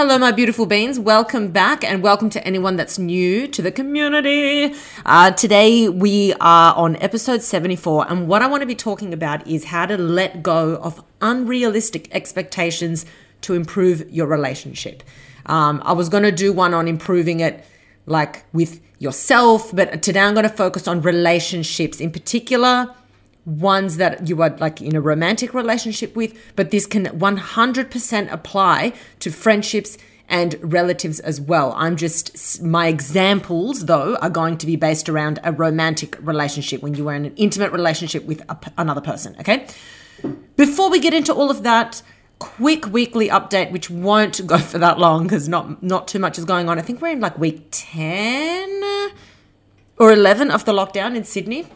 Hello, my beautiful beans. Welcome back, and welcome to anyone that's new to the community. Uh, today, we are on episode 74, and what I want to be talking about is how to let go of unrealistic expectations to improve your relationship. Um, I was going to do one on improving it like with yourself, but today I'm going to focus on relationships in particular ones that you are like in a romantic relationship with, but this can 100% apply to friendships and relatives as well. I'm just, my examples though are going to be based around a romantic relationship when you are in an intimate relationship with a, another person, okay? Before we get into all of that, quick weekly update which won't go for that long because not not too much is going on. I think we're in like week 10 or 11 of the lockdown in Sydney.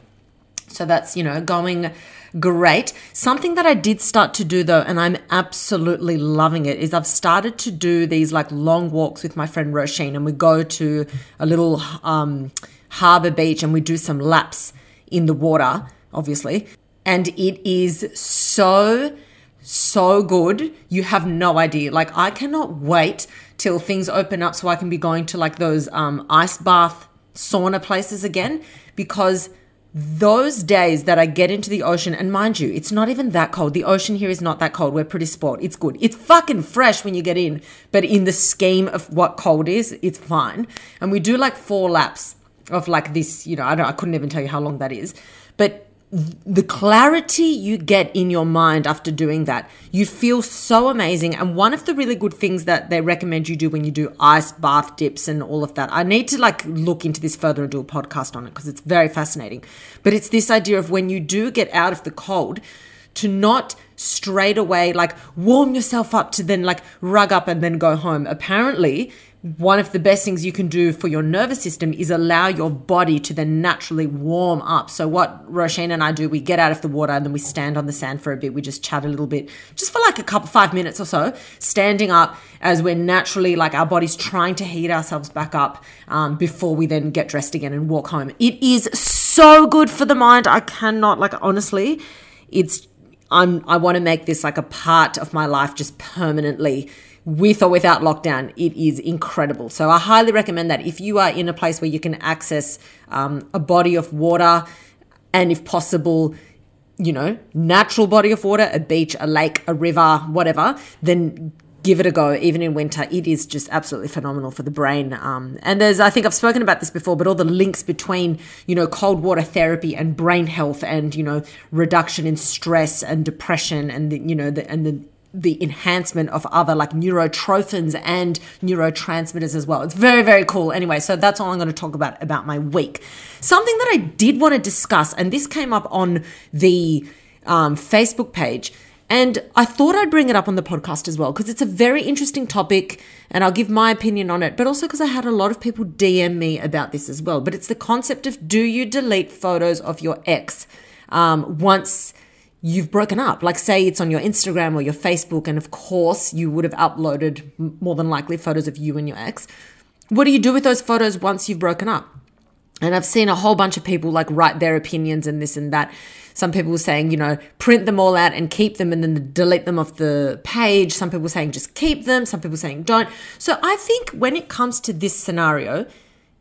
So that's, you know, going great. Something that I did start to do though, and I'm absolutely loving it, is I've started to do these like long walks with my friend Roisin, and we go to a little um, harbor beach and we do some laps in the water, obviously. And it is so, so good. You have no idea. Like, I cannot wait till things open up so I can be going to like those um, ice bath sauna places again because those days that I get into the ocean, and mind you, it's not even that cold. The ocean here is not that cold. We're pretty sport. It's good. It's fucking fresh when you get in, but in the scheme of what cold is, it's fine. And we do like four laps of like this, you know, I don't, I couldn't even tell you how long that is, but the clarity you get in your mind after doing that, you feel so amazing. And one of the really good things that they recommend you do when you do ice bath dips and all of that, I need to like look into this further and do a podcast on it because it's very fascinating. But it's this idea of when you do get out of the cold, to not straight away like warm yourself up to then like rug up and then go home. Apparently, one of the best things you can do for your nervous system is allow your body to then naturally warm up. So what Roisin and I do, we get out of the water and then we stand on the sand for a bit. We just chat a little bit, just for like a couple five minutes or so, standing up as we're naturally like our body's trying to heat ourselves back up um, before we then get dressed again and walk home. It is so good for the mind. I cannot like honestly, it's I'm I want to make this like a part of my life just permanently with or without lockdown, it is incredible. So I highly recommend that if you are in a place where you can access um, a body of water and if possible, you know, natural body of water, a beach, a lake, a river, whatever, then give it a go even in winter it is just absolutely phenomenal for the brain um, and there's i think i've spoken about this before but all the links between you know cold water therapy and brain health and you know reduction in stress and depression and the, you know the, and the the enhancement of other like neurotrophins and neurotransmitters as well. It's very, very cool. Anyway, so that's all I'm going to talk about about my week. Something that I did want to discuss, and this came up on the um, Facebook page, and I thought I'd bring it up on the podcast as well because it's a very interesting topic, and I'll give my opinion on it, but also because I had a lot of people DM me about this as well. But it's the concept of do you delete photos of your ex um, once you've broken up. Like, say it's on your Instagram or your Facebook, and of course, you would have uploaded more than likely photos of you and your ex. What do you do with those photos once you've broken up? And I've seen a whole bunch of people like write their opinions and this and that. Some people saying, you know, print them all out and keep them and then delete them off the page. Some people saying just keep them. Some people saying don't. So I think when it comes to this scenario,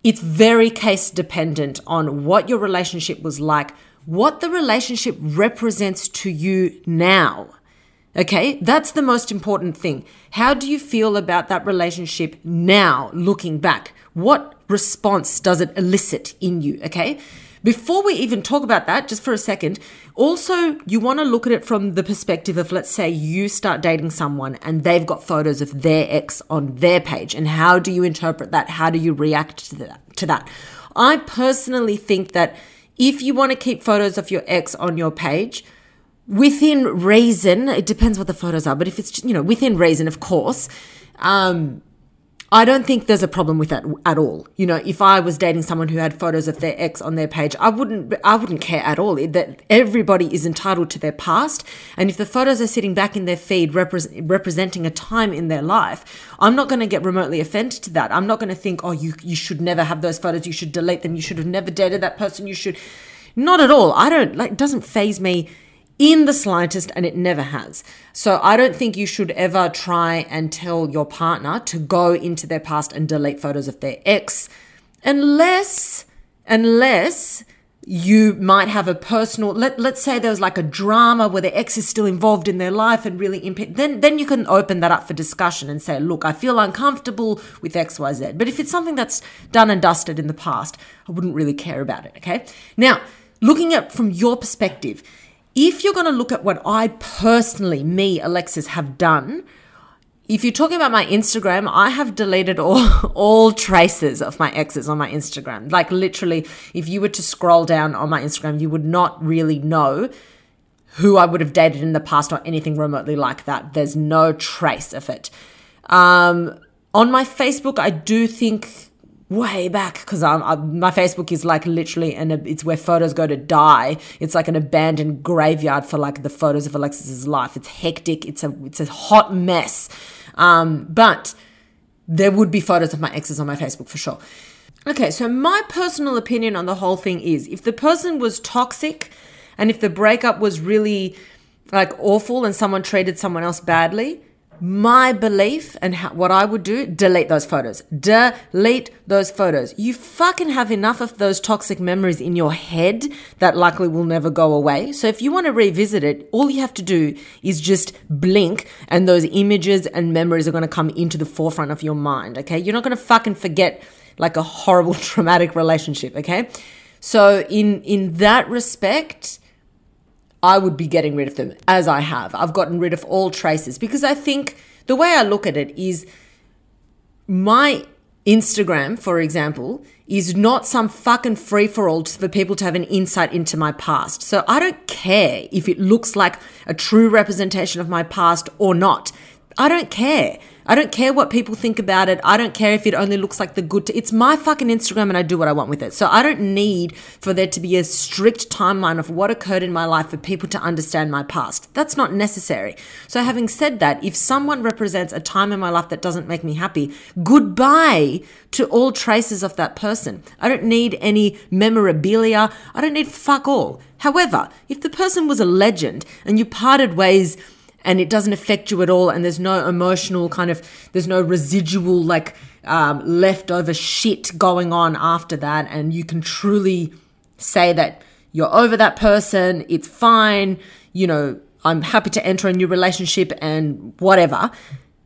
it's very case dependent on what your relationship was like what the relationship represents to you now. Okay, that's the most important thing. How do you feel about that relationship now, looking back? What response does it elicit in you? Okay, before we even talk about that, just for a second, also you want to look at it from the perspective of let's say you start dating someone and they've got photos of their ex on their page, and how do you interpret that? How do you react to that? I personally think that if you want to keep photos of your ex on your page, within reason, it depends what the photos are, but if it's, you know, within reason, of course, um, I don't think there's a problem with that at all. You know, if I was dating someone who had photos of their ex on their page, I wouldn't I wouldn't care at all. That everybody is entitled to their past, and if the photos are sitting back in their feed repre- representing a time in their life, I'm not going to get remotely offended to that. I'm not going to think, "Oh, you you should never have those photos. You should delete them. You should have never dated that person. You should." Not at all. I don't like. It doesn't faze me in the slightest, and it never has. So I don't think you should ever try and tell your partner to go into their past and delete photos of their ex, unless, unless you might have a personal let, let's say there was like a drama where the ex is still involved in their life and really imp- then then you can open that up for discussion and say look i feel uncomfortable with xyz but if it's something that's done and dusted in the past i wouldn't really care about it okay now looking at from your perspective if you're going to look at what i personally me alexis have done if you're talking about my Instagram, I have deleted all all traces of my exes on my Instagram. Like literally, if you were to scroll down on my Instagram, you would not really know who I would have dated in the past or anything remotely like that. There's no trace of it. Um, on my Facebook, I do think way back because I'm my Facebook is like literally and it's where photos go to die. It's like an abandoned graveyard for like the photos of Alexis's life. It's hectic. It's a it's a hot mess. Um, but there would be photos of my exes on my Facebook for sure. Okay, so my personal opinion on the whole thing is if the person was toxic and if the breakup was really like awful and someone treated someone else badly, my belief and how, what I would do, delete those photos. Delete those photos. You fucking have enough of those toxic memories in your head that likely will never go away. So if you want to revisit it, all you have to do is just blink and those images and memories are going to come into the forefront of your mind. Okay. You're not going to fucking forget like a horrible traumatic relationship. Okay. So in, in that respect, I would be getting rid of them as I have. I've gotten rid of all traces because I think the way I look at it is my Instagram, for example, is not some fucking free for all for people to have an insight into my past. So I don't care if it looks like a true representation of my past or not. I don't care. I don't care what people think about it. I don't care if it only looks like the good. T- it's my fucking Instagram and I do what I want with it. So I don't need for there to be a strict timeline of what occurred in my life for people to understand my past. That's not necessary. So having said that, if someone represents a time in my life that doesn't make me happy, goodbye to all traces of that person. I don't need any memorabilia. I don't need fuck all. However, if the person was a legend and you parted ways and it doesn't affect you at all and there's no emotional kind of there's no residual like um, leftover shit going on after that and you can truly say that you're over that person it's fine you know i'm happy to enter a new relationship and whatever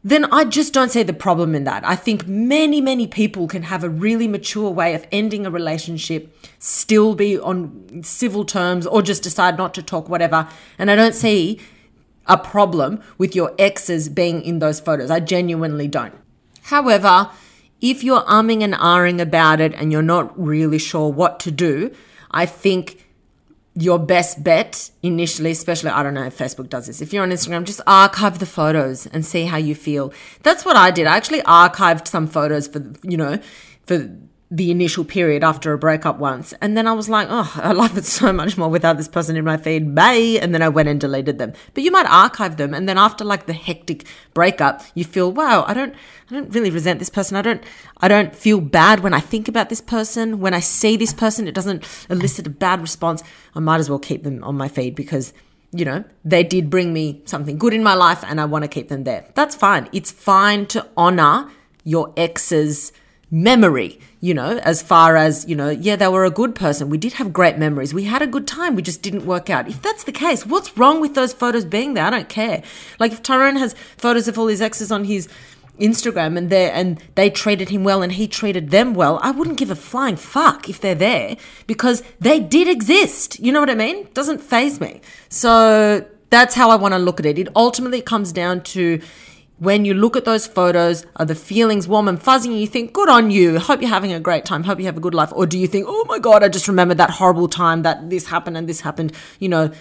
then i just don't see the problem in that. I think many many people can have a really mature way of ending a relationship still be on civil terms or just decide not to talk whatever and i don't see a problem with your exes being in those photos. I genuinely don't. However, if you're umming and ahhing about it and you're not really sure what to do, I think your best bet initially, especially, I don't know if Facebook does this. If you're on Instagram, just archive the photos and see how you feel. That's what I did. I actually archived some photos for, you know, for the initial period after a breakup once. And then I was like, oh, I love it so much more without this person in my feed. Bye. And then I went and deleted them. But you might archive them. And then after like the hectic breakup, you feel, wow, I don't, I don't really resent this person. I don't, I don't feel bad when I think about this person. When I see this person, it doesn't elicit a bad response. I might as well keep them on my feed because you know, they did bring me something good in my life and I want to keep them there. That's fine. It's fine to honor your ex's memory, you know, as far as, you know, yeah, they were a good person. We did have great memories. We had a good time. We just didn't work out. If that's the case, what's wrong with those photos being there? I don't care. Like if Tyrone has photos of all his exes on his Instagram and they and they treated him well and he treated them well, I wouldn't give a flying fuck if they're there because they did exist. You know what I mean? Doesn't faze me. So that's how I want to look at it. It ultimately comes down to when you look at those photos, are the feelings warm and fuzzy and you think, good on you, hope you're having a great time, hope you have a good life? Or do you think, oh my God, I just remember that horrible time that this happened and this happened? You know,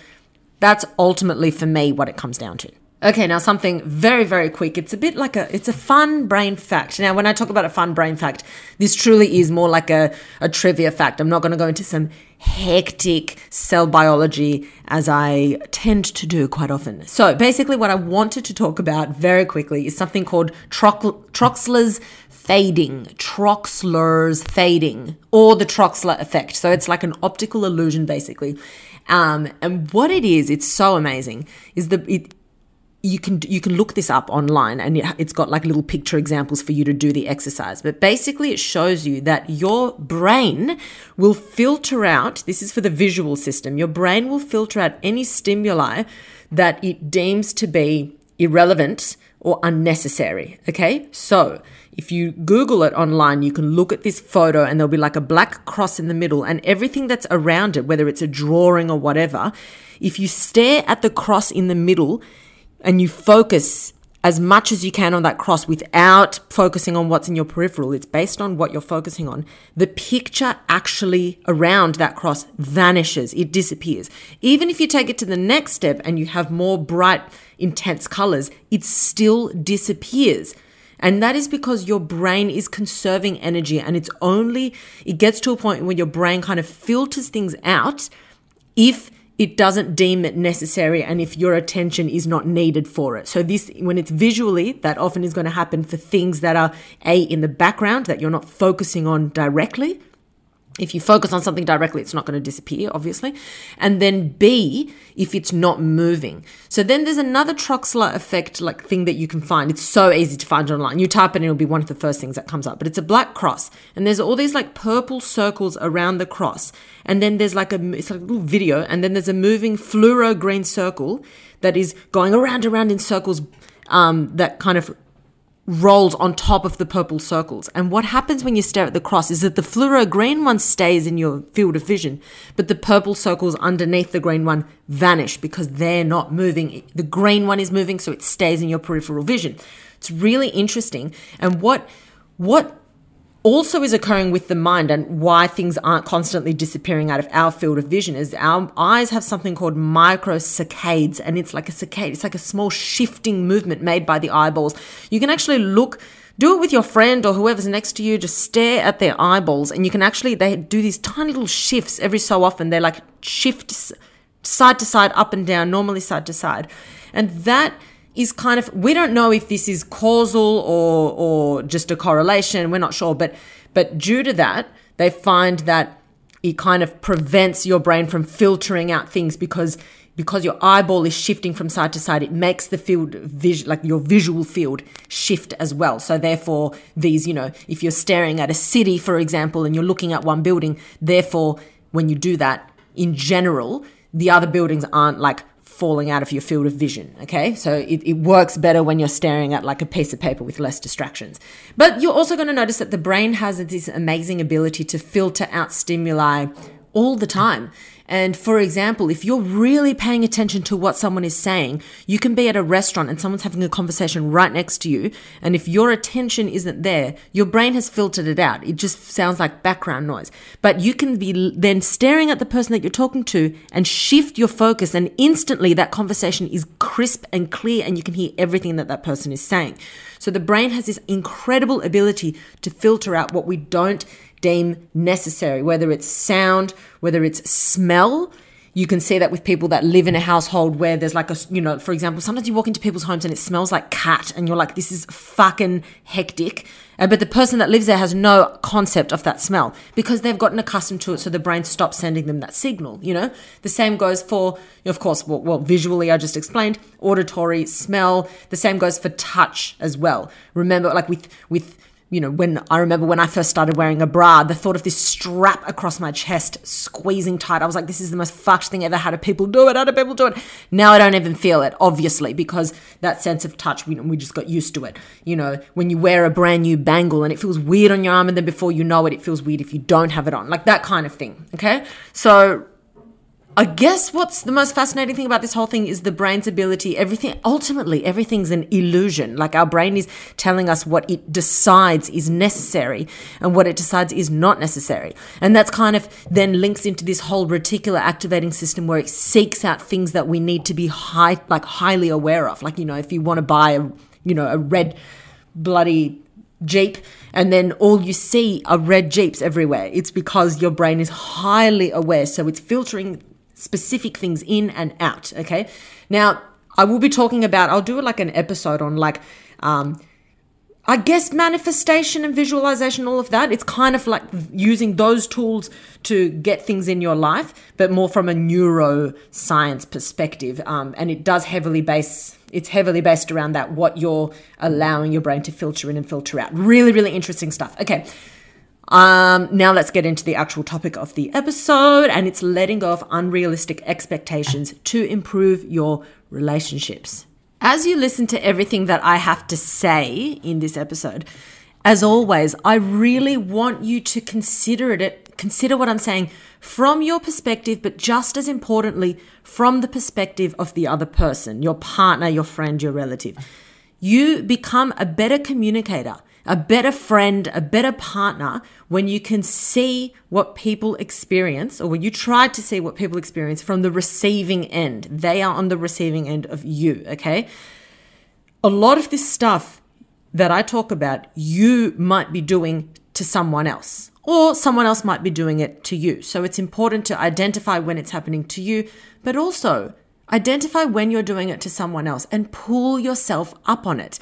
that's ultimately for me what it comes down to. Okay, now something very, very quick. It's a bit like a, it's a fun brain fact. Now, when I talk about a fun brain fact, this truly is more like a, a trivia fact. I'm not going to go into some hectic cell biology as I tend to do quite often. So basically what I wanted to talk about very quickly is something called Troxler's fading, Troxler's fading, or the Troxler effect. So it's like an optical illusion basically. Um, and what it is, it's so amazing, is the it, you can you can look this up online and it's got like little picture examples for you to do the exercise. But basically it shows you that your brain will filter out this is for the visual system your brain will filter out any stimuli that it deems to be irrelevant or unnecessary okay? So if you google it online you can look at this photo and there'll be like a black cross in the middle and everything that's around it whether it's a drawing or whatever if you stare at the cross in the middle and you focus as much as you can on that cross without focusing on what's in your peripheral. It's based on what you're focusing on. The picture actually around that cross vanishes. It disappears. Even if you take it to the next step and you have more bright, intense colors, it still disappears. And that is because your brain is conserving energy and it's only, it gets to a point where your brain kind of filters things out if it doesn't deem it necessary and if your attention is not needed for it. So this when it's visually that often is going to happen for things that are a in the background that you're not focusing on directly if you focus on something directly, it's not going to disappear, obviously. And then B, if it's not moving. So then there's another Troxler effect, like thing that you can find. It's so easy to find online. You type it and it'll be one of the first things that comes up. But it's a black cross. And there's all these like purple circles around the cross. And then there's like a, it's like a little video. And then there's a moving fluoro green circle that is going around, around in circles um, that kind of rolls on top of the purple circles. And what happens when you stare at the cross is that the fluoro green one stays in your field of vision, but the purple circles underneath the green one vanish because they're not moving. The green one is moving, so it stays in your peripheral vision. It's really interesting. And what what also is occurring with the mind and why things aren't constantly disappearing out of our field of vision is our eyes have something called microsaccades and it's like a saccade it's like a small shifting movement made by the eyeballs. You can actually look do it with your friend or whoever's next to you just stare at their eyeballs and you can actually they do these tiny little shifts every so often. They're like shifts side to side up and down normally side to side. And that is kind of we don't know if this is causal or or just a correlation we're not sure but but due to that they find that it kind of prevents your brain from filtering out things because because your eyeball is shifting from side to side it makes the field vis- like your visual field shift as well. So therefore these you know if you're staring at a city for example and you're looking at one building therefore when you do that in general the other buildings aren't like falling out of your field of vision. Okay. So it, it works better when you're staring at like a piece of paper with less distractions. But you're also going to notice that the brain has this amazing ability to filter out stimuli all the time. And for example, if you're really paying attention to what someone is saying, you can be at a restaurant and someone's having a conversation right next to you. And if your attention isn't there, your brain has filtered it out. It just sounds like background noise. But you can be then staring at the person that you're talking to and shift your focus and instantly that conversation is crisp and clear and you can hear everything that that person is saying. So the brain has this incredible ability to filter out what we don't deem necessary, whether it's sound, whether it's smell. You can see that with people that live in a household where there's like a, you know, for example, sometimes you walk into people's homes and it smells like cat and you're like, this is fucking hectic. Uh, but the person that lives there has no concept of that smell because they've gotten accustomed to it. So the brain stops sending them that signal, you know? The same goes for, of course, well, well visually, I just explained, auditory, smell. The same goes for touch as well. Remember, like with, with, you know, when I remember when I first started wearing a bra, the thought of this strap across my chest squeezing tight, I was like, this is the most fucked thing ever. How do people do it? How do people do it? Now I don't even feel it, obviously, because that sense of touch, we, we just got used to it. You know, when you wear a brand new bangle and it feels weird on your arm, and then before you know it, it feels weird if you don't have it on, like that kind of thing. Okay. So I guess what's the most fascinating thing about this whole thing is the brain's ability, everything, ultimately, everything's an illusion. Like our brain is telling us what it decides is necessary and what it decides is not necessary. And that's kind of then links into this whole reticular activating system where it seeks out things that we need to be high, like highly aware of. Like, you know, if you want to buy a, you know, a red bloody Jeep, and then all you see are red Jeeps everywhere. It's because your brain is highly aware. So it's filtering specific things in and out. Okay. Now, I will be talking about, I'll do like an episode on like, um, I guess manifestation and visualization, all of that. It's kind of like using those tools to get things in your life, but more from a neuroscience perspective. Um, and it does heavily base, it's heavily based around that, what you're allowing your brain to filter in and filter out. Really, really interesting stuff. Okay. Um, now let's get into the actual topic of the episode, and it's letting go of unrealistic expectations to improve your relationships. As you listen to everything that I have to say in this episode, as always, I really want you to consider it, consider what I'm saying from your perspective, but just as importantly, from the perspective of the other person, your partner, your friend, your relative. You become a better communicator a better friend, a better partner when you can see what people experience or when you try to see what people experience from the receiving end. They are on the receiving end of you, okay? A lot of this stuff that I talk about, you might be doing to someone else, or someone else might be doing it to you. So it's important to identify when it's happening to you, but also identify when you're doing it to someone else and pull yourself up on it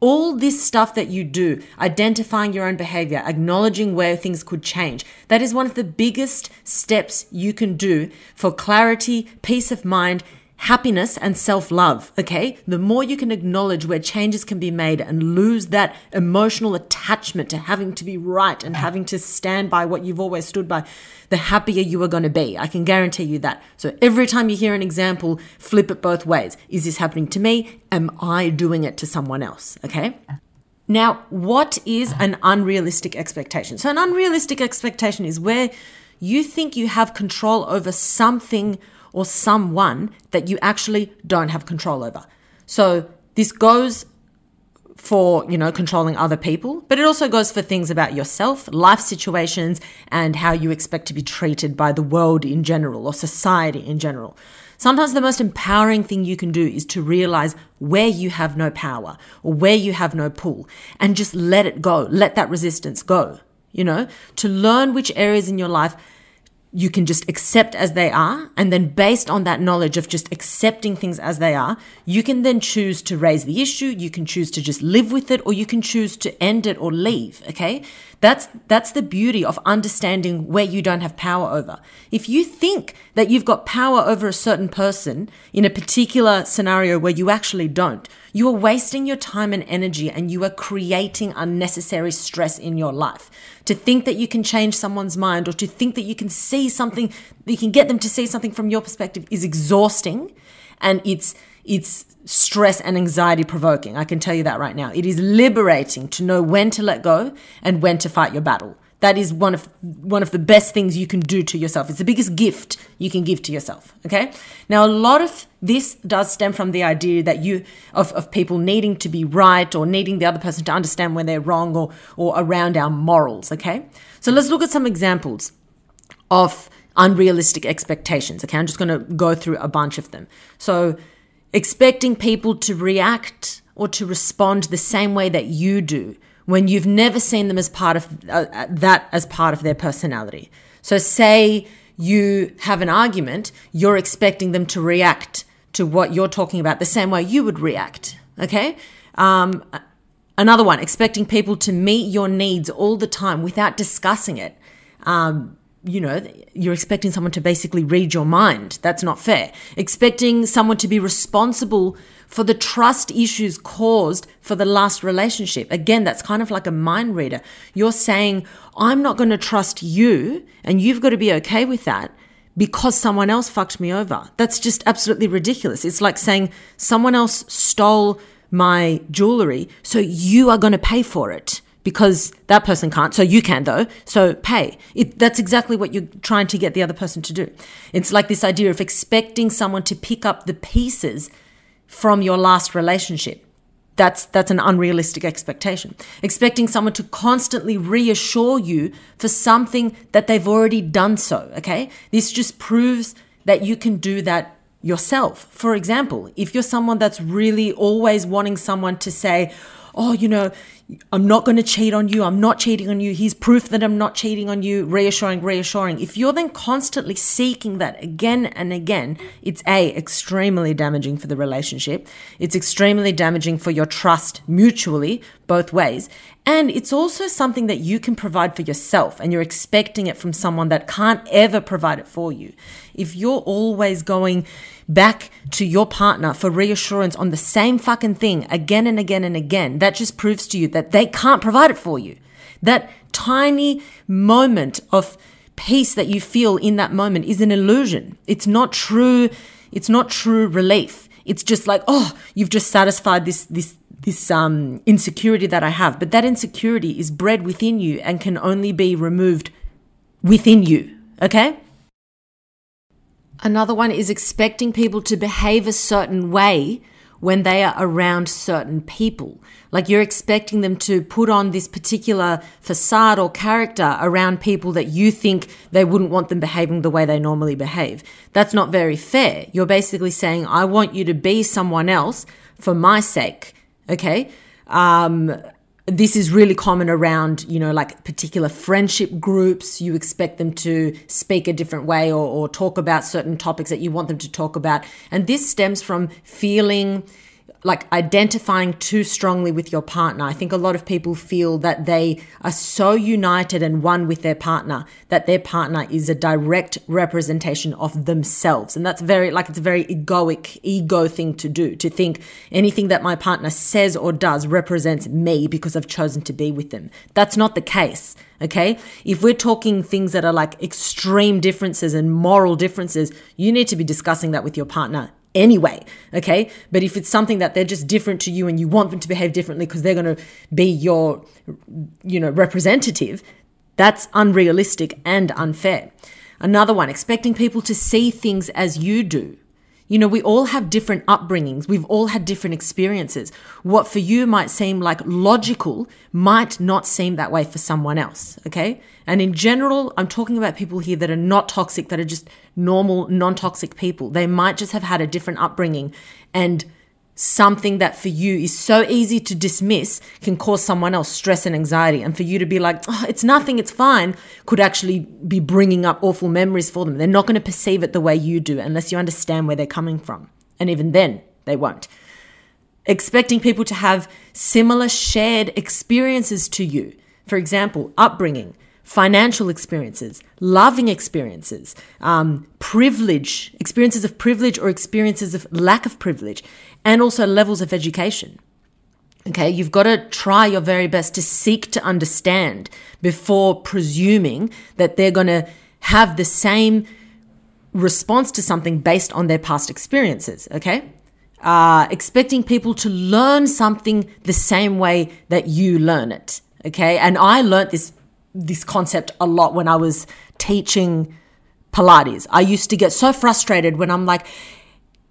all this stuff that you do, identifying your own behavior, acknowledging where things could change, that is one of the biggest steps you can do for clarity, peace of mind, happiness and self love. Okay. The more you can acknowledge where changes can be made and lose that emotional attachment to having to be right and having to stand by what you've always stood by, the happier you are going to be. I can guarantee you that. So every time you hear an example, flip it both ways. Is this happening to me? Am I doing it to someone else? Okay. Now, what is an unrealistic expectation? So, an unrealistic expectation is where you think you have control over something or someone that you actually don't have control over. So this goes for, you know, controlling other people, but it also goes for things about yourself, life situations, and how you expect to be treated by the world in general or society in general. Sometimes the most empowering thing you can do is to realize where you have no power or where you have no pull and just let it go. Let that resistance go, you know, to learn which areas in your life you can just accept as they are. And then based on that knowledge of just accepting things as they are, you can then choose to raise the issue. You can choose to just live with it or you can choose to end it or leave. Okay. That's, that's the beauty of understanding where you don't have power over. If you think that you've got power over a certain person in a particular scenario where you actually don't, you are wasting your time and energy and you are creating unnecessary stress in your life. To think that you can change someone's mind or to think that you can see something, you can get them to see something from your perspective is exhausting and it's it's stress and anxiety provoking. I can tell you that right now. It is liberating to know when to let go and when to fight your battle. That is one of one of the best things you can do to yourself. It's the biggest gift you can give to yourself. Okay. Now, a lot of this does stem from the idea that you of, of people needing to be right or needing the other person to understand when they're wrong or or around our morals. Okay. So let's look at some examples of unrealistic expectations. Okay. I'm just going to go through a bunch of them. So expecting people to react or to respond the same way that you do when you've never seen them as part of uh, uh, that as part of their personality. So say you have an argument, you're expecting them to react to what you're talking about the same way you would react. Okay. Um, another one, expecting people to meet your needs all the time without discussing it. Um, you know, you're expecting someone to basically read your mind. That's not fair. Expecting someone to be responsible for the trust issues caused for the last relationship. Again, that's kind of like a mind reader. You're saying, I'm not going to trust you, and you've got to be okay with that because someone else fucked me over. That's just absolutely ridiculous. It's like saying someone else stole my jewelry, so you are going to pay for it. because that person can't. So you can though. So pay. It, that's exactly what you're trying to get the other person to do. It's like this idea of expecting someone to pick up the pieces from your last relationship. That's that's an unrealistic expectation. Expecting someone to constantly reassure you for something that they've already done so, okay? This just proves that you can do that yourself. For example, if you're someone that's really always wanting someone to say, "Oh, you know, I'm not going to cheat on you. I'm not cheating on you. He's proof that I'm not cheating on you. Reassuring, reassuring. If you're then constantly seeking that again and again, it's A, extremely damaging for the relationship. It's extremely damaging for your trust mutually, both ways. And it's also something that you can provide for yourself and you're expecting it from someone that can't ever provide it for you. If you're always going, back to your partner for reassurance on the same fucking thing again and again and again, that just proves to you that they can't provide it for you. That tiny moment of peace that you feel in that moment is an illusion. It's not true. It's not true relief. It's just like, oh, you've just satisfied this, this, this um, insecurity that I have. But that insecurity is bred within you and can only be removed within you. Okay? Another one is expecting people to behave a certain way when they are around certain people. Like you're expecting them to put on this particular facade or character around people that you think they wouldn't want them behaving the way they normally behave. That's not very fair. You're basically saying, I want you to be someone else for my sake. Okay. Um, this is really common around, you know, like particular friendship groups. You expect them to speak a different way or, or talk about certain topics that you want them to talk about. And this stems from feeling like identifying too strongly with your partner. I think a lot of people feel that they are so united and one with their partner that their partner is a direct representation of themselves. And that's very, like, it's a very egoic, ego thing to do, to think anything that my partner says or does represents me because I've chosen to be with them. That's not the case. Okay. If we're talking things that are like extreme differences and moral differences, you need to be discussing that with your partner anyway. Okay. But if it's something that they're just different to you and you want them to behave differently because they're going to be your, you know, representative, that's unrealistic and unfair. Another one, expecting people to see things as you do. You know, we all have different upbringings. We've all had different experiences. What for you might seem like logical might not seem that way for someone else. Okay. And in general, I'm talking about people here that are not toxic, that are just normal, non toxic people. They might just have had a different upbringing and something that for you is so easy to dismiss can cause someone else stress and anxiety. And for you to be like, oh, it's nothing, it's fine, could actually be bringing up awful memories for them. They're not going to perceive it the way you do unless you understand where they're coming from. And even then, they won't. Expecting people to have similar shared experiences to you. For example, upbringing, financial experiences, loving experiences, um, privilege, experiences of privilege or experiences of lack of privilege, and also levels of education. Okay, you've got to try your very best to seek to understand before presuming that they're going to have the same response to something based on their past experiences. Okay, uh, expecting people to learn something the same way that you learn it. Okay, and I learned this this concept a lot when I was teaching Pilates. I used to get so frustrated when I'm like,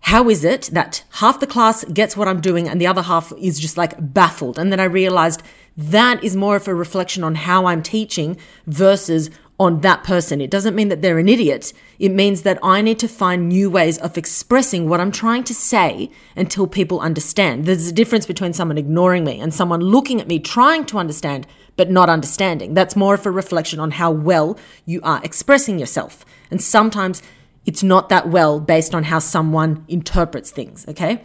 how is it that half the class gets what I'm doing and the other half is just like baffled? And then I realized that is more of a reflection on how I'm teaching versus on that person. It doesn't mean that they're an idiot. It means that I need to find new ways of expressing what I'm trying to say until people understand. There's a difference between someone ignoring me and someone looking at me trying to understand but not understanding. That's more of a reflection on how well you are expressing yourself. And sometimes it's not that well based on how someone interprets things, okay?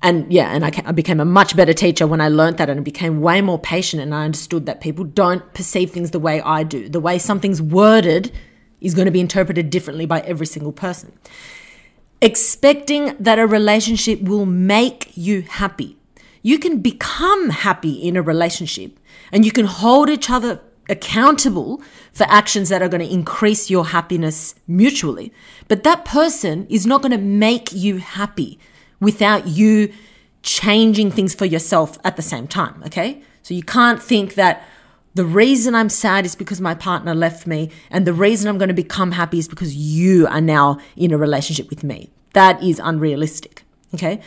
And yeah, and I, I became a much better teacher when I learned that and I became way more patient and I understood that people don't perceive things the way I do. The way something's worded is going to be interpreted differently by every single person. Expecting that a relationship will make you happy. You can become happy in a relationship and you can hold each other accountable for actions that are going to increase your happiness mutually. But that person is not going to make you happy without you changing things for yourself at the same time. Okay. So you can't think that the reason I'm sad is because my partner left me, and the reason I'm going to become happy is because you are now in a relationship with me. That is unrealistic. Okay.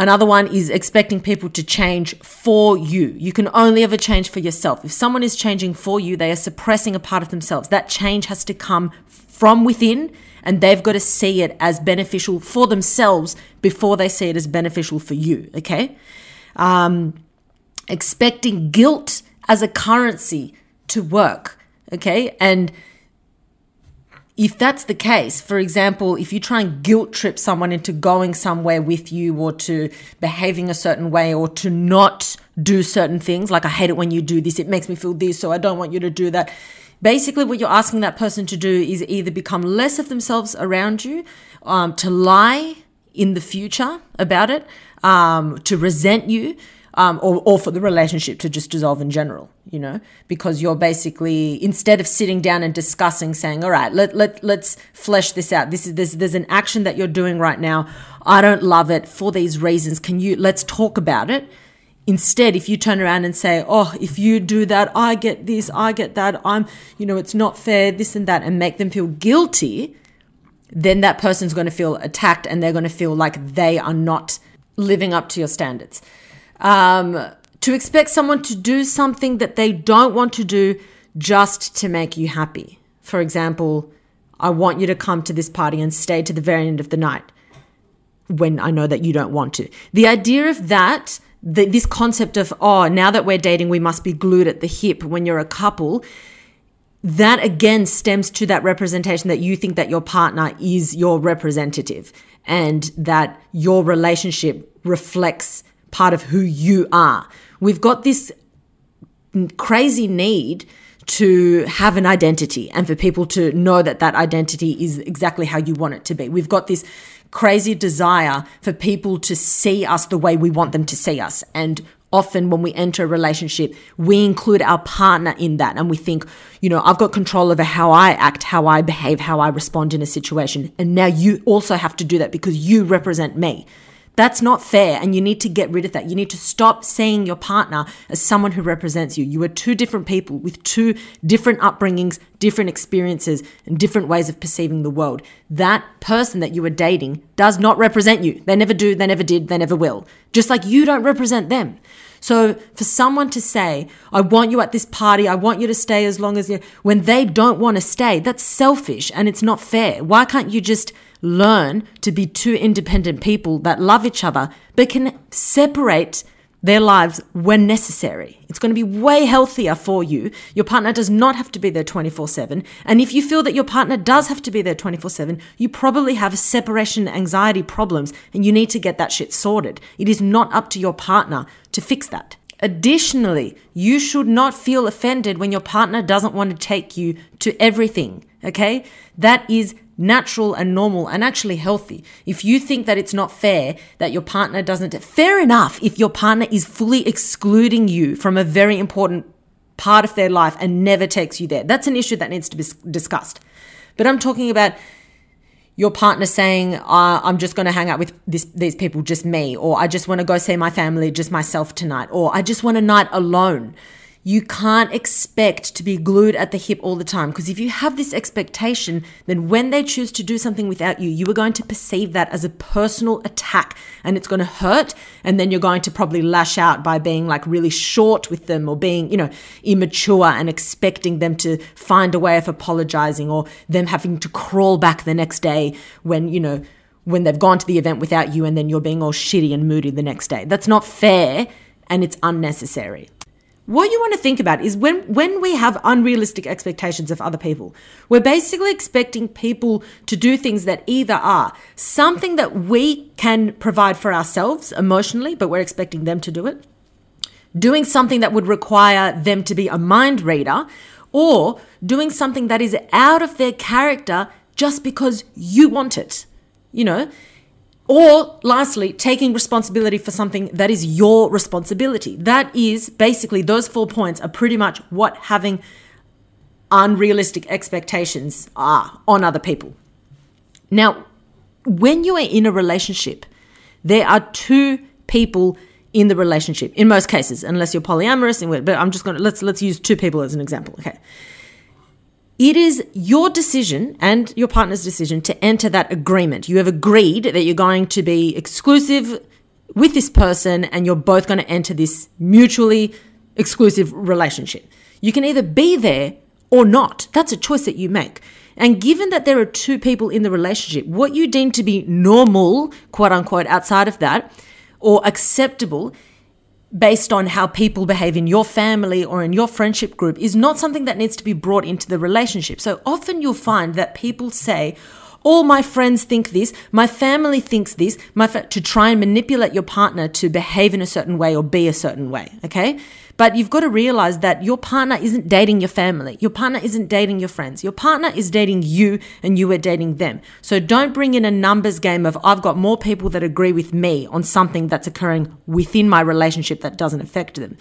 Another one is expecting people to change for you. You can only ever change for yourself. If someone is changing for you, they are suppressing a part of themselves. That change has to come from within, and they've got to see it as beneficial for themselves before they see it as beneficial for you. Okay. Um, expecting guilt as a currency to work. Okay. And if that's the case, for example, if you try and guilt trip someone into going somewhere with you or to behaving a certain way or to not do certain things, like I hate it when you do this, it makes me feel this, so I don't want you to do that. Basically, what you're asking that person to do is either become less of themselves around you, um, to lie in the future about it, um, to resent you, um, or, or for the relationship to just dissolve in general, you know, because you're basically instead of sitting down and discussing, saying, "All right, let let let's flesh this out. This is this there's an action that you're doing right now. I don't love it for these reasons. Can you let's talk about it." Instead, if you turn around and say, "Oh, if you do that, I get this, I get that. I'm, you know, it's not fair, this and that," and make them feel guilty, then that person's going to feel attacked and they're going to feel like they are not living up to your standards. Um, to expect someone to do something that they don't want to do just to make you happy. For example, I want you to come to this party and stay to the very end of the night when I know that you don't want to. The idea of that, the, this concept of, oh, now that we're dating, we must be glued at the hip when you're a couple, that again stems to that representation that you think that your partner is your representative and that your relationship reflects part of who you are. We've got this crazy need to have an identity and for people to know that that identity is exactly how you want it to be. We've got this crazy desire for people to see us the way we want them to see us. And often when we enter a relationship, we include our partner in that and we think, you know, I've got control over how I act, how I behave, how I respond in a situation. And now you also have to do that because you represent me. That's not fair, and you need to get rid of that. You need to stop seeing your partner as someone who represents you. You are two different people with two different upbringings, different experiences, and different ways of perceiving the world. That person that you are dating does not represent you. They never do, they never did, they never will. Just like you don't represent them. So for someone to say, I want you at this party, I want you to stay as long as you, when they don't want to stay, that's selfish and it's not fair. Why can't you just learn to be two independent people that love each other but can separate their lives when necessary. It's going to be way healthier for you. Your partner does not have to be there 24 7. And if you feel that your partner does have to be there 24 7, you probably have separation anxiety problems and you need to get that shit sorted. It is not up to your partner to fix that. Additionally, you should not feel offended when your partner doesn't want to take you to everything. Okay? That is natural and normal and actually healthy. If you think that it's not fair that your partner doesn't, fair enough if your partner is fully excluding you from a very important part of their life and never takes you there. That's an issue that needs to be discussed. But I'm talking about your partner saying, uh, I'm just going to hang out with this, these people, just me, or I just want to go see my family, just myself tonight, or I just want a night alone you can't expect to be glued at the hip all the time because if you have this expectation, then when they choose to do something without you, you are going to perceive that as a personal attack and it's going to hurt. And then you're going to probably lash out by being like really short with them or being, you know, immature and expecting them to find a way of apologizing or them having to crawl back the next day when, you know, when they've gone to the event without you and then you're being all shitty and moody the next day. That's not fair and it's unnecessary. What you want to think about is when when we have unrealistic expectations of other people, we're basically expecting people to do things that either are something that we can provide for ourselves emotionally, but we're expecting them to do it, doing something that would require them to be a mind reader, or doing something that is out of their character just because you want it. You know, or lastly, taking responsibility for something that is your responsibility. That is basically those four points are pretty much what having unrealistic expectations are on other people. Now, when you are in a relationship, there are two people in the relationship in most cases unless you're polyamorous but I'm just going to let's let's use two people as an example okay it is your decision and your partner's decision to enter that agreement. You have agreed that you're going to be exclusive with this person and you're both going to enter this mutually exclusive relationship. You can either be there or not. That's a choice that you make. And given that there are two people in the relationship, what you deem to be normal, quote unquote, outside of that, or acceptable based on how people behave in your family or in your friendship group is not something that needs to be brought into the relationship. So often you'll find that people say, all my friends think this, my family thinks this, my fa-, to try and manipulate your partner to behave in a certain way or be a certain way, okay? But you've got to realize that your partner isn't dating your family. Your partner isn't dating your friends. Your partner is dating you and you are dating them. So don't bring in a numbers game of I've got more people that agree with me on something that's occurring within my relationship that doesn't affect them.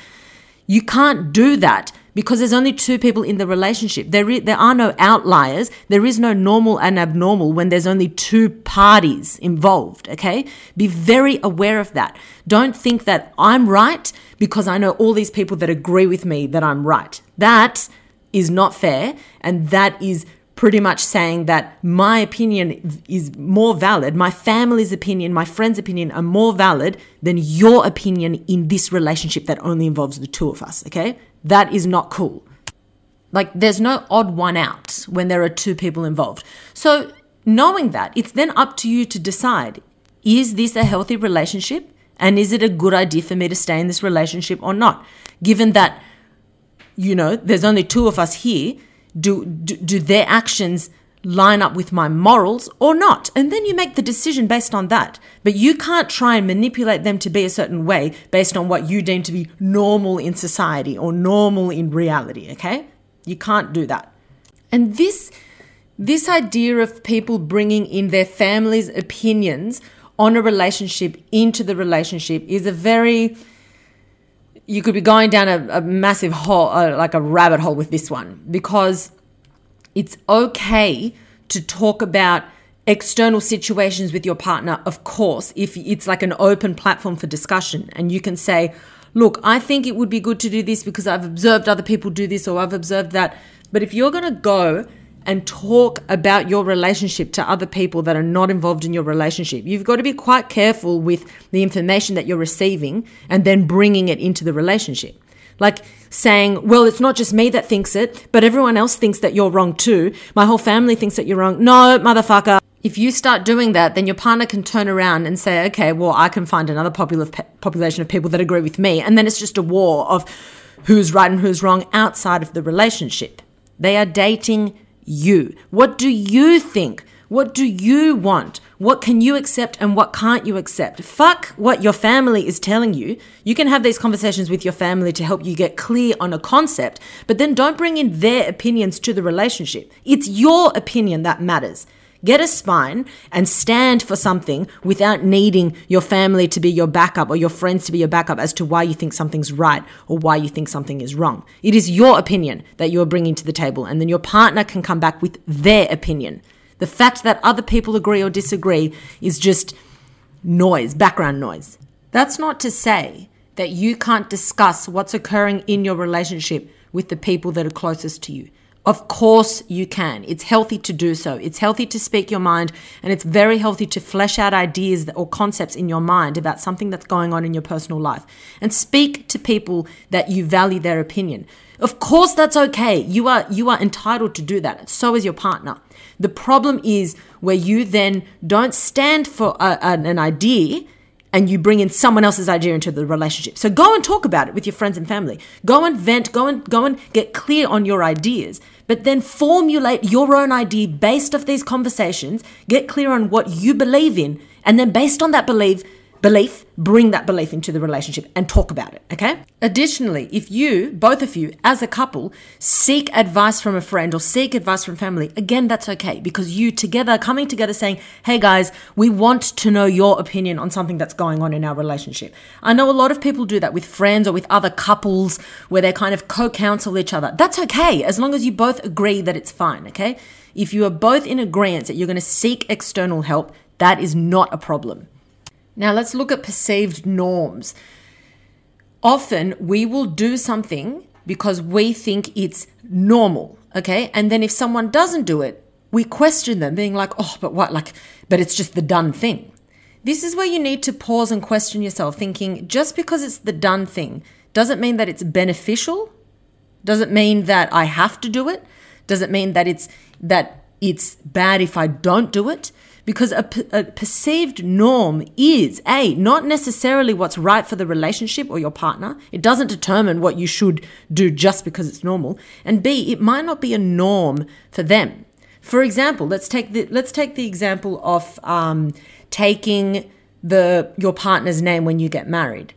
You can't do that because there's only two people in the relationship. There, is, there are no outliers. There is no normal and abnormal when there's only two parties involved. Okay. Be very aware of that. Don't think that I'm right because I know all these people that agree with me that I'm right. That is not fair. And that is pretty much saying that my opinion is more valid, my family's opinion, my friend's opinion are more valid than your opinion in this relationship that only involves the two of us, okay? That is not cool. Like, there's no odd one out when there are two people involved. So, knowing that, it's then up to you to decide is this a healthy relationship? And is it a good idea for me to stay in this relationship or not? Given that, you know, there's only two of us here, do, do, do their actions line up with my morals or not? And then you make the decision based on that. But you can't try and manipulate them to be a certain way based on what you deem to be normal in society or normal in reality, okay? You can't do that. And this this idea of people bringing in their family's opinions on a relationship into the relationship is a very you could be going down a, a massive hole uh, like a rabbit hole with this one because it's okay to talk about external situations with your partner, of course, if it's like an open platform for discussion and you can say, look, I think it would be good to do this because I've observed other people do this or I've observed that. But if you're going to go and talk about your relationship to other people that are not involved in your relationship, you've got to be quite careful with the information that you're receiving and then bringing it into the relationship. Like saying, well, it's not just me that thinks it, but everyone else thinks that you're wrong too. My whole family thinks that you're wrong. No, motherfucker. If you start doing that, then your partner can turn around and say, okay, well, I can find another population of people that agree with me. And then it's just a war of who's right and who's wrong outside of the relationship. They are dating you. What do you think? What do you want? What can you accept and what can't you accept? Fuck what your family is telling you. You can have these conversations with your family to help you get clear on a concept, but then don't bring in their opinions to the relationship. It's your opinion that matters. Get a spine and stand for something without needing your family to be your backup or your friends to be your backup as to why you think something's right or why you think something is wrong. It is your opinion that you are bringing to the table, and then your partner can come back with their opinion. The fact that other people agree or disagree is just noise, background noise. That's not to say that you can't discuss what's occurring in your relationship with the people that are closest to you. Of course, you can. It's healthy to do so. It's healthy to speak your mind, and it's very healthy to flesh out ideas or concepts in your mind about something that's going on in your personal life and speak to people that you value their opinion. Of course, that's okay. You are, you are entitled to do that. So is your partner. The problem is where you then don't stand for a, an idea and you bring in someone else's idea into the relationship. So go and talk about it with your friends and family. Go and vent, go and go and get clear on your ideas, but then formulate your own idea based off these conversations, get clear on what you believe in, and then based on that belief, belief, bring that belief into the relationship and talk about it, okay? Additionally, if you, both of you, as a couple, seek advice from a friend or seek advice from family, again, that's okay because you together, coming together saying, hey guys, we want to know your opinion on something that's going on in our relationship. I know a lot of people do that with friends or with other couples where they kind of co counsel each other. That's okay as long as you both agree that it's fine, okay? If you are both in agreement that you're going to seek external help, that is not a problem. Now let's look at perceived norms. often we will do something because we think it's normal. Okay. And then if someone doesn't do it, we question them, being like, oh, but what? Like, but it's just the done thing. This is where you need to pause and question yourself, thinking just because it's the done thing doesn't mean that it's beneficial. Doesn't mean that I have to do it. Doesn't mean that it's that it's bad if I don't do it because a, perceived norm is a not necessarily what's right for the relationship or your partner. It doesn't determine what you should do just because it's normal. And b it might not be a norm for them. For example let's take the let's take the example of um, taking the your partner's name when you get married.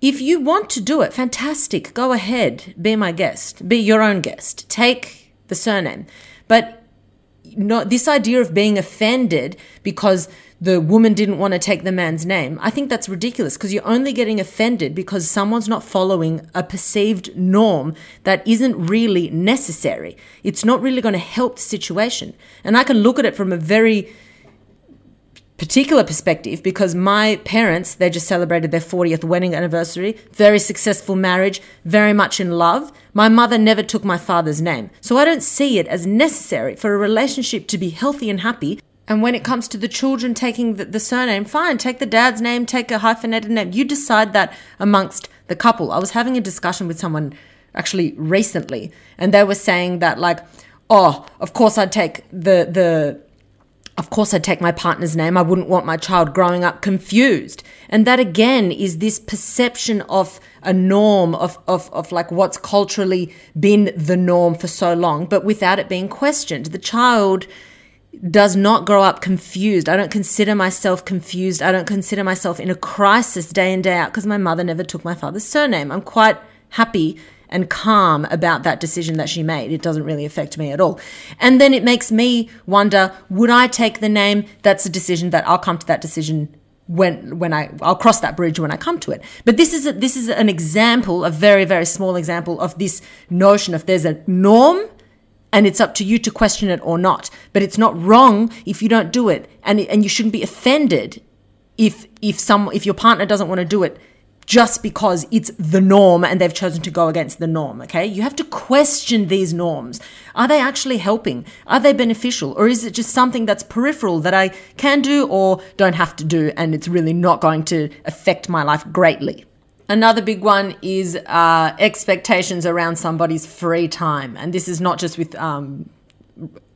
If you want to do it fantastic. Go ahead. Be my guest. Be your own guest. Take the surname. But not this idea of being offended because the woman didn't want to take the man's name. I think that's ridiculous because you're only getting offended because someone's not following a perceived norm that isn't really necessary. It's not really going to help the situation. And I can look at it from a very particular perspective because my parents, they just celebrated their 40th wedding anniversary, very successful marriage, very much in love. My mother never took my father's name. So I don't see it as necessary for a relationship to be healthy and happy. And when it comes to the children taking the, the surname, fine, take the dad's name, take a hyphenated name. You decide that amongst the couple. I was having a discussion with someone actually recently, and they were saying that, like, oh, of course I'd take the, the, of course, I'd take my partner's name. I wouldn't want my child growing up confused. And that again is this perception of a norm of, of, of like what's culturally been the norm for so long, but without it being questioned. The child does not grow up confused. I don't consider myself confused. I don't consider myself in a crisis day in, day out because my mother never took my father's surname. I'm quite happy and calm about that decision that she made. It doesn't really affect me at all. And then it makes me wonder, would I take the name? That's a decision that I'll come to that decision when when I I'll cross that bridge when I come to it. But this is a, this is an example, a very very small example of this notion of there's a norm and it's up to you to question it or not. But it's not wrong if you don't do it and and you shouldn't be offended if if some if your partner doesn't want to do it just because it's the norm and they've chosen to go against the norm, okay? You have to question these norms. Are they actually helping? Are they beneficial? Or is it just something that's peripheral that I can do or don't have to do and it's really not going to affect my life greatly? Another big one is uh, expectations around somebody's free time. And this is not just with um,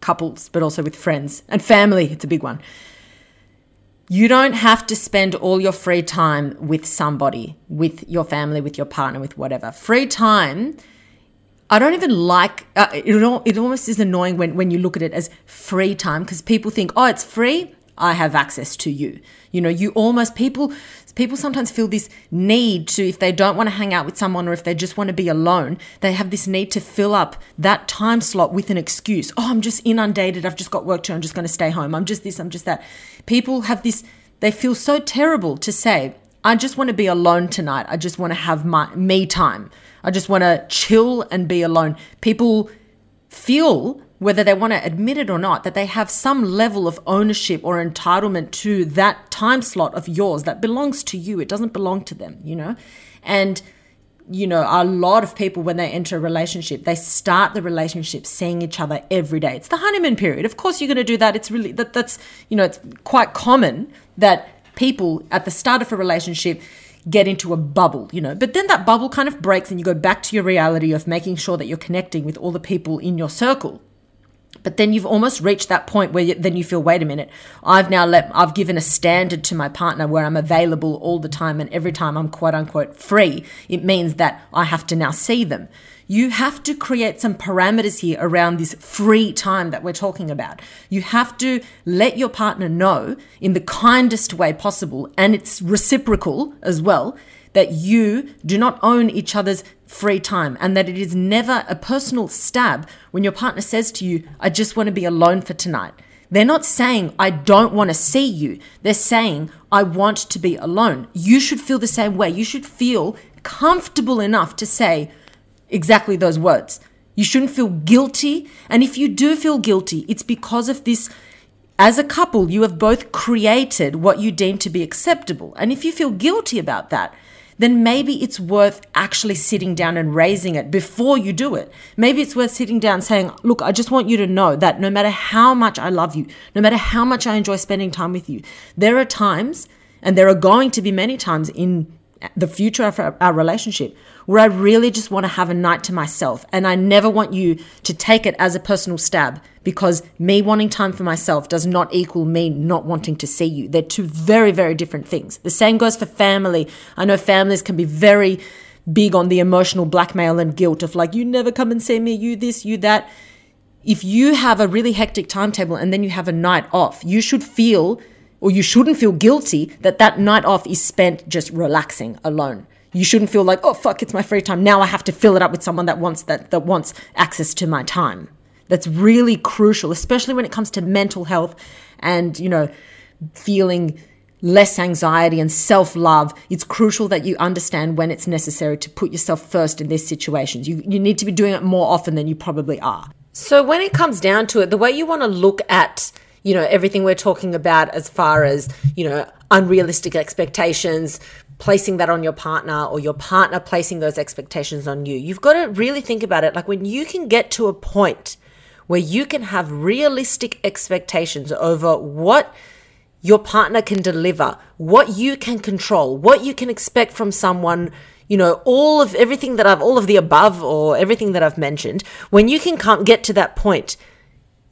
couples, but also with friends and family. It's a big one. You don't have to spend all your free time with somebody, with your family, with your partner, with whatever. Free time, I don't even like uh, it. It almost is annoying when, when you look at it as free time because people think, oh, it's free. I have access to you. You know, you almost people people sometimes feel this need to if they don't want to hang out with someone or if they just want to be alone, they have this need to fill up that time slot with an excuse. Oh, I'm just inundated. I've just got work to. I'm just going to stay home. I'm just this, I'm just that. People have this they feel so terrible to say, I just want to be alone tonight. I just want to have my me time. I just want to chill and be alone. People feel whether they want to admit it or not, that they have some level of ownership or entitlement to that time slot of yours that belongs to you. It doesn't belong to them, you know? And, you know, a lot of people, when they enter a relationship, they start the relationship seeing each other every day. It's the honeymoon period. Of course, you're going to do that. It's really, that, that's, you know, it's quite common that people at the start of a relationship get into a bubble, you know. But then that bubble kind of breaks and you go back to your reality of making sure that you're connecting with all the people in your circle. But then you've almost reached that point where you, then you feel, wait a minute, I've now let, I've given a standard to my partner where I'm available all the time and every time I'm quote unquote free, it means that I have to now see them. You have to create some parameters here around this free time that we're talking about. You have to let your partner know in the kindest way possible, and it's reciprocal as well, that you do not own each other's free time and that it is never a personal stab when your partner says to you, I just want to be alone for tonight. They're not saying, I don't want to see you. They're saying, I want to be alone. You should feel the same way. You should feel comfortable enough to say exactly those words. You shouldn't feel guilty. And if you do feel guilty, it's because of this. As a couple, you have both created what you deem to be acceptable. And if you feel guilty about that, then maybe it's worth actually sitting down and raising it before you do it. Maybe it's worth sitting down saying, Look, I just want you to know that no matter how much I love you, no matter how much I enjoy spending time with you, there are times, and there are going to be many times in the future of our relationship where I really just want to have a night to myself. And I never want you to take it as a personal stab because me wanting time for myself does not equal me not wanting to see you. They're two very, very different things. The same goes for family. I know families can be very big on the emotional blackmail and guilt of like, you never come and see me, you this, you that. If you have a really hectic timetable and then you have a night off, you should feel or you shouldn't feel guilty that that night off is spent just relaxing alone. You shouldn't feel like, oh fuck, it's my free time. Now I have to fill it up with someone that wants that that wants access to my time that's really crucial, especially when it comes to mental health and, you know, feeling less anxiety and self love. It's crucial that you understand when it's necessary to put yourself first in these situations. You, you need to be doing it more often than you probably are. So, when it comes down to it, the way you want to look at you know everything we're talking about as far as you know unrealistic expectations placing that on your partner or your partner placing those expectations on you. You've got to really think about it. Like when you can get to a point where you can have realistic expectations over what your partner can deliver, what you can control, what you can expect from someone, you know, all of everything that I've, all of the above or everything that I've mentioned, when you can come, get to that point,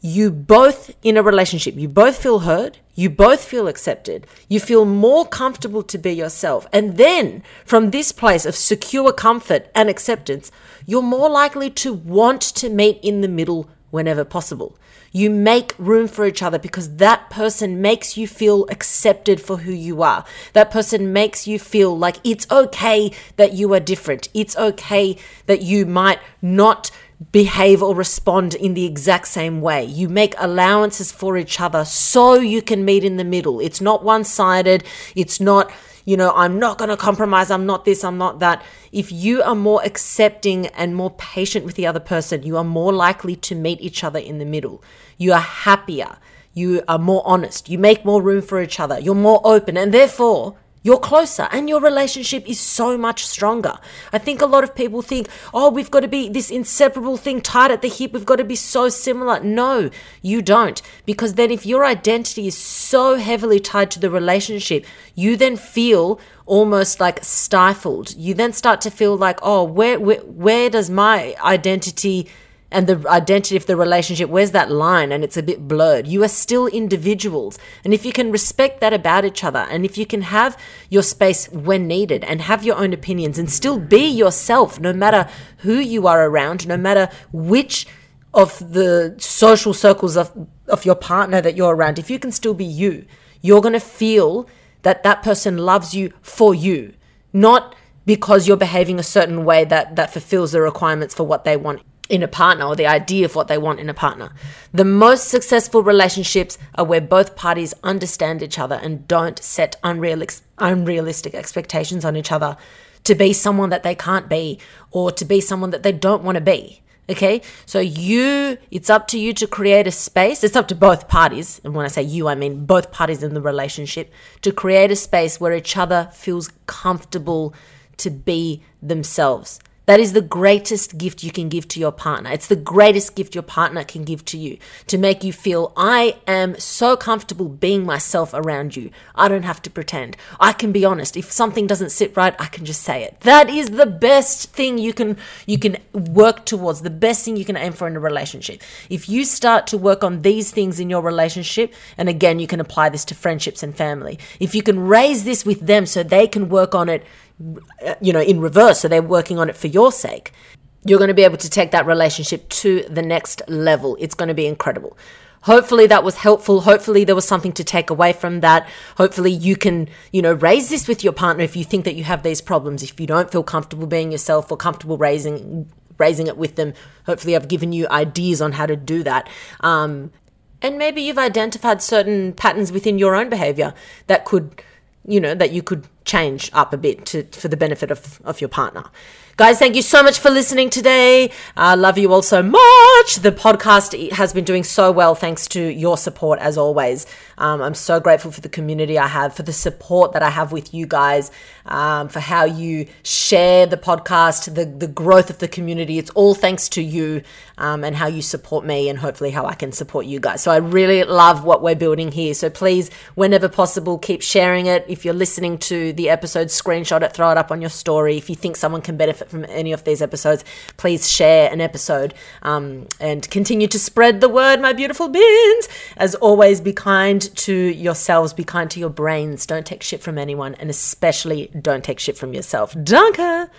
you both in a relationship, you both feel heard, you both feel accepted, you feel more comfortable to be yourself. And then from this place of secure comfort and acceptance, you're more likely to want to meet in the middle whenever possible. You make room for each other because that person makes you feel accepted for who you are. That person makes you feel like it's okay that you are different. It's okay that you might not behave or respond in the exact same way. You make allowances for each other so you can meet in the middle. It's not one sided. It's not you know, I'm not going to compromise. I'm not this, I'm not that. If you are more accepting and more patient with the other person, you are more likely to meet each other in the middle. You are happier. You are more honest. You make more room for each other. You're more open. And therefore, you're closer and your relationship is so much stronger. I think a lot of people think, oh, we've got to be this inseparable thing tied at the hip. We've got to be so similar. No, you don't. Because then if your identity is so heavily tied to the relationship, you then feel almost like stifled. You then start to feel like, oh, where, where, where does my identity and the identity of the relationship, where's that line? And it's a bit blurred. You are still individuals. And if you can respect that about each other, and if you can have your space when needed and have your own opinions and still be yourself, no matter who you are around, no matter which of the social circles of, of your partner that you're around, if you can still be you, you're going to feel that that person loves you for you, not because you're behaving a certain way that, that fulfills the requirements for what they want in a partner or the idea of what they want in a partner. The most successful relationships are where both parties understand each other and don't set unrealistic, unrealistic expectations on each other to be someone that they can't be or to be someone that they don't want to be. Okay, so you, it's up to you to create a space. It's up to both parties. And when I say you, I mean both parties in the relationship to create a space where each other feels comfortable to be themselves. That is the greatest gift you can give to your partner. It's the greatest gift your partner can give to you to make you feel, I am so comfortable being myself around you. I don't have to pretend. I can be honest. If something doesn't sit right, I can just say it. That is the best thing you can, you can work towards, the best thing you can aim for in a relationship. If you start to work on these things in your relationship, and again, you can apply this to friendships and family. If you can raise this with them so they can work on it you know, in reverse. So they're working on it for your sake. You're going to be able to take that relationship to the next level. It's going to be incredible. Hopefully that was helpful. Hopefully there was something to take away from that. Hopefully you can, you know, raise this with your partner if you think that you have these problems. If you don't feel comfortable being yourself or comfortable raising raising it with them, hopefully I've given you ideas on how to do that. Um, and maybe you've identified certain patterns within your own behavior that could, you know, that you could change up a bit to, for the benefit of, of your partner. Guys, thank you so much for listening today. I uh, love you all so much. The podcast has been doing so well thanks to your support, as always. Um, I'm so grateful for the community I have, for the support that I have with you guys, um, for how you share the podcast, the, the growth of the community. It's all thanks to you um, and how you support me, and hopefully how I can support you guys. So I really love what we're building here. So please, whenever possible, keep sharing it. If you're listening to the episode, screenshot it, throw it up on your story. If you think someone can benefit from any of these episodes, please share an episode um, and continue to spread the word, my beautiful beans. As always, be kind to yourselves, be kind to your brains. Don't take shit from anyone, and especially don't take shit from yourself. Danke!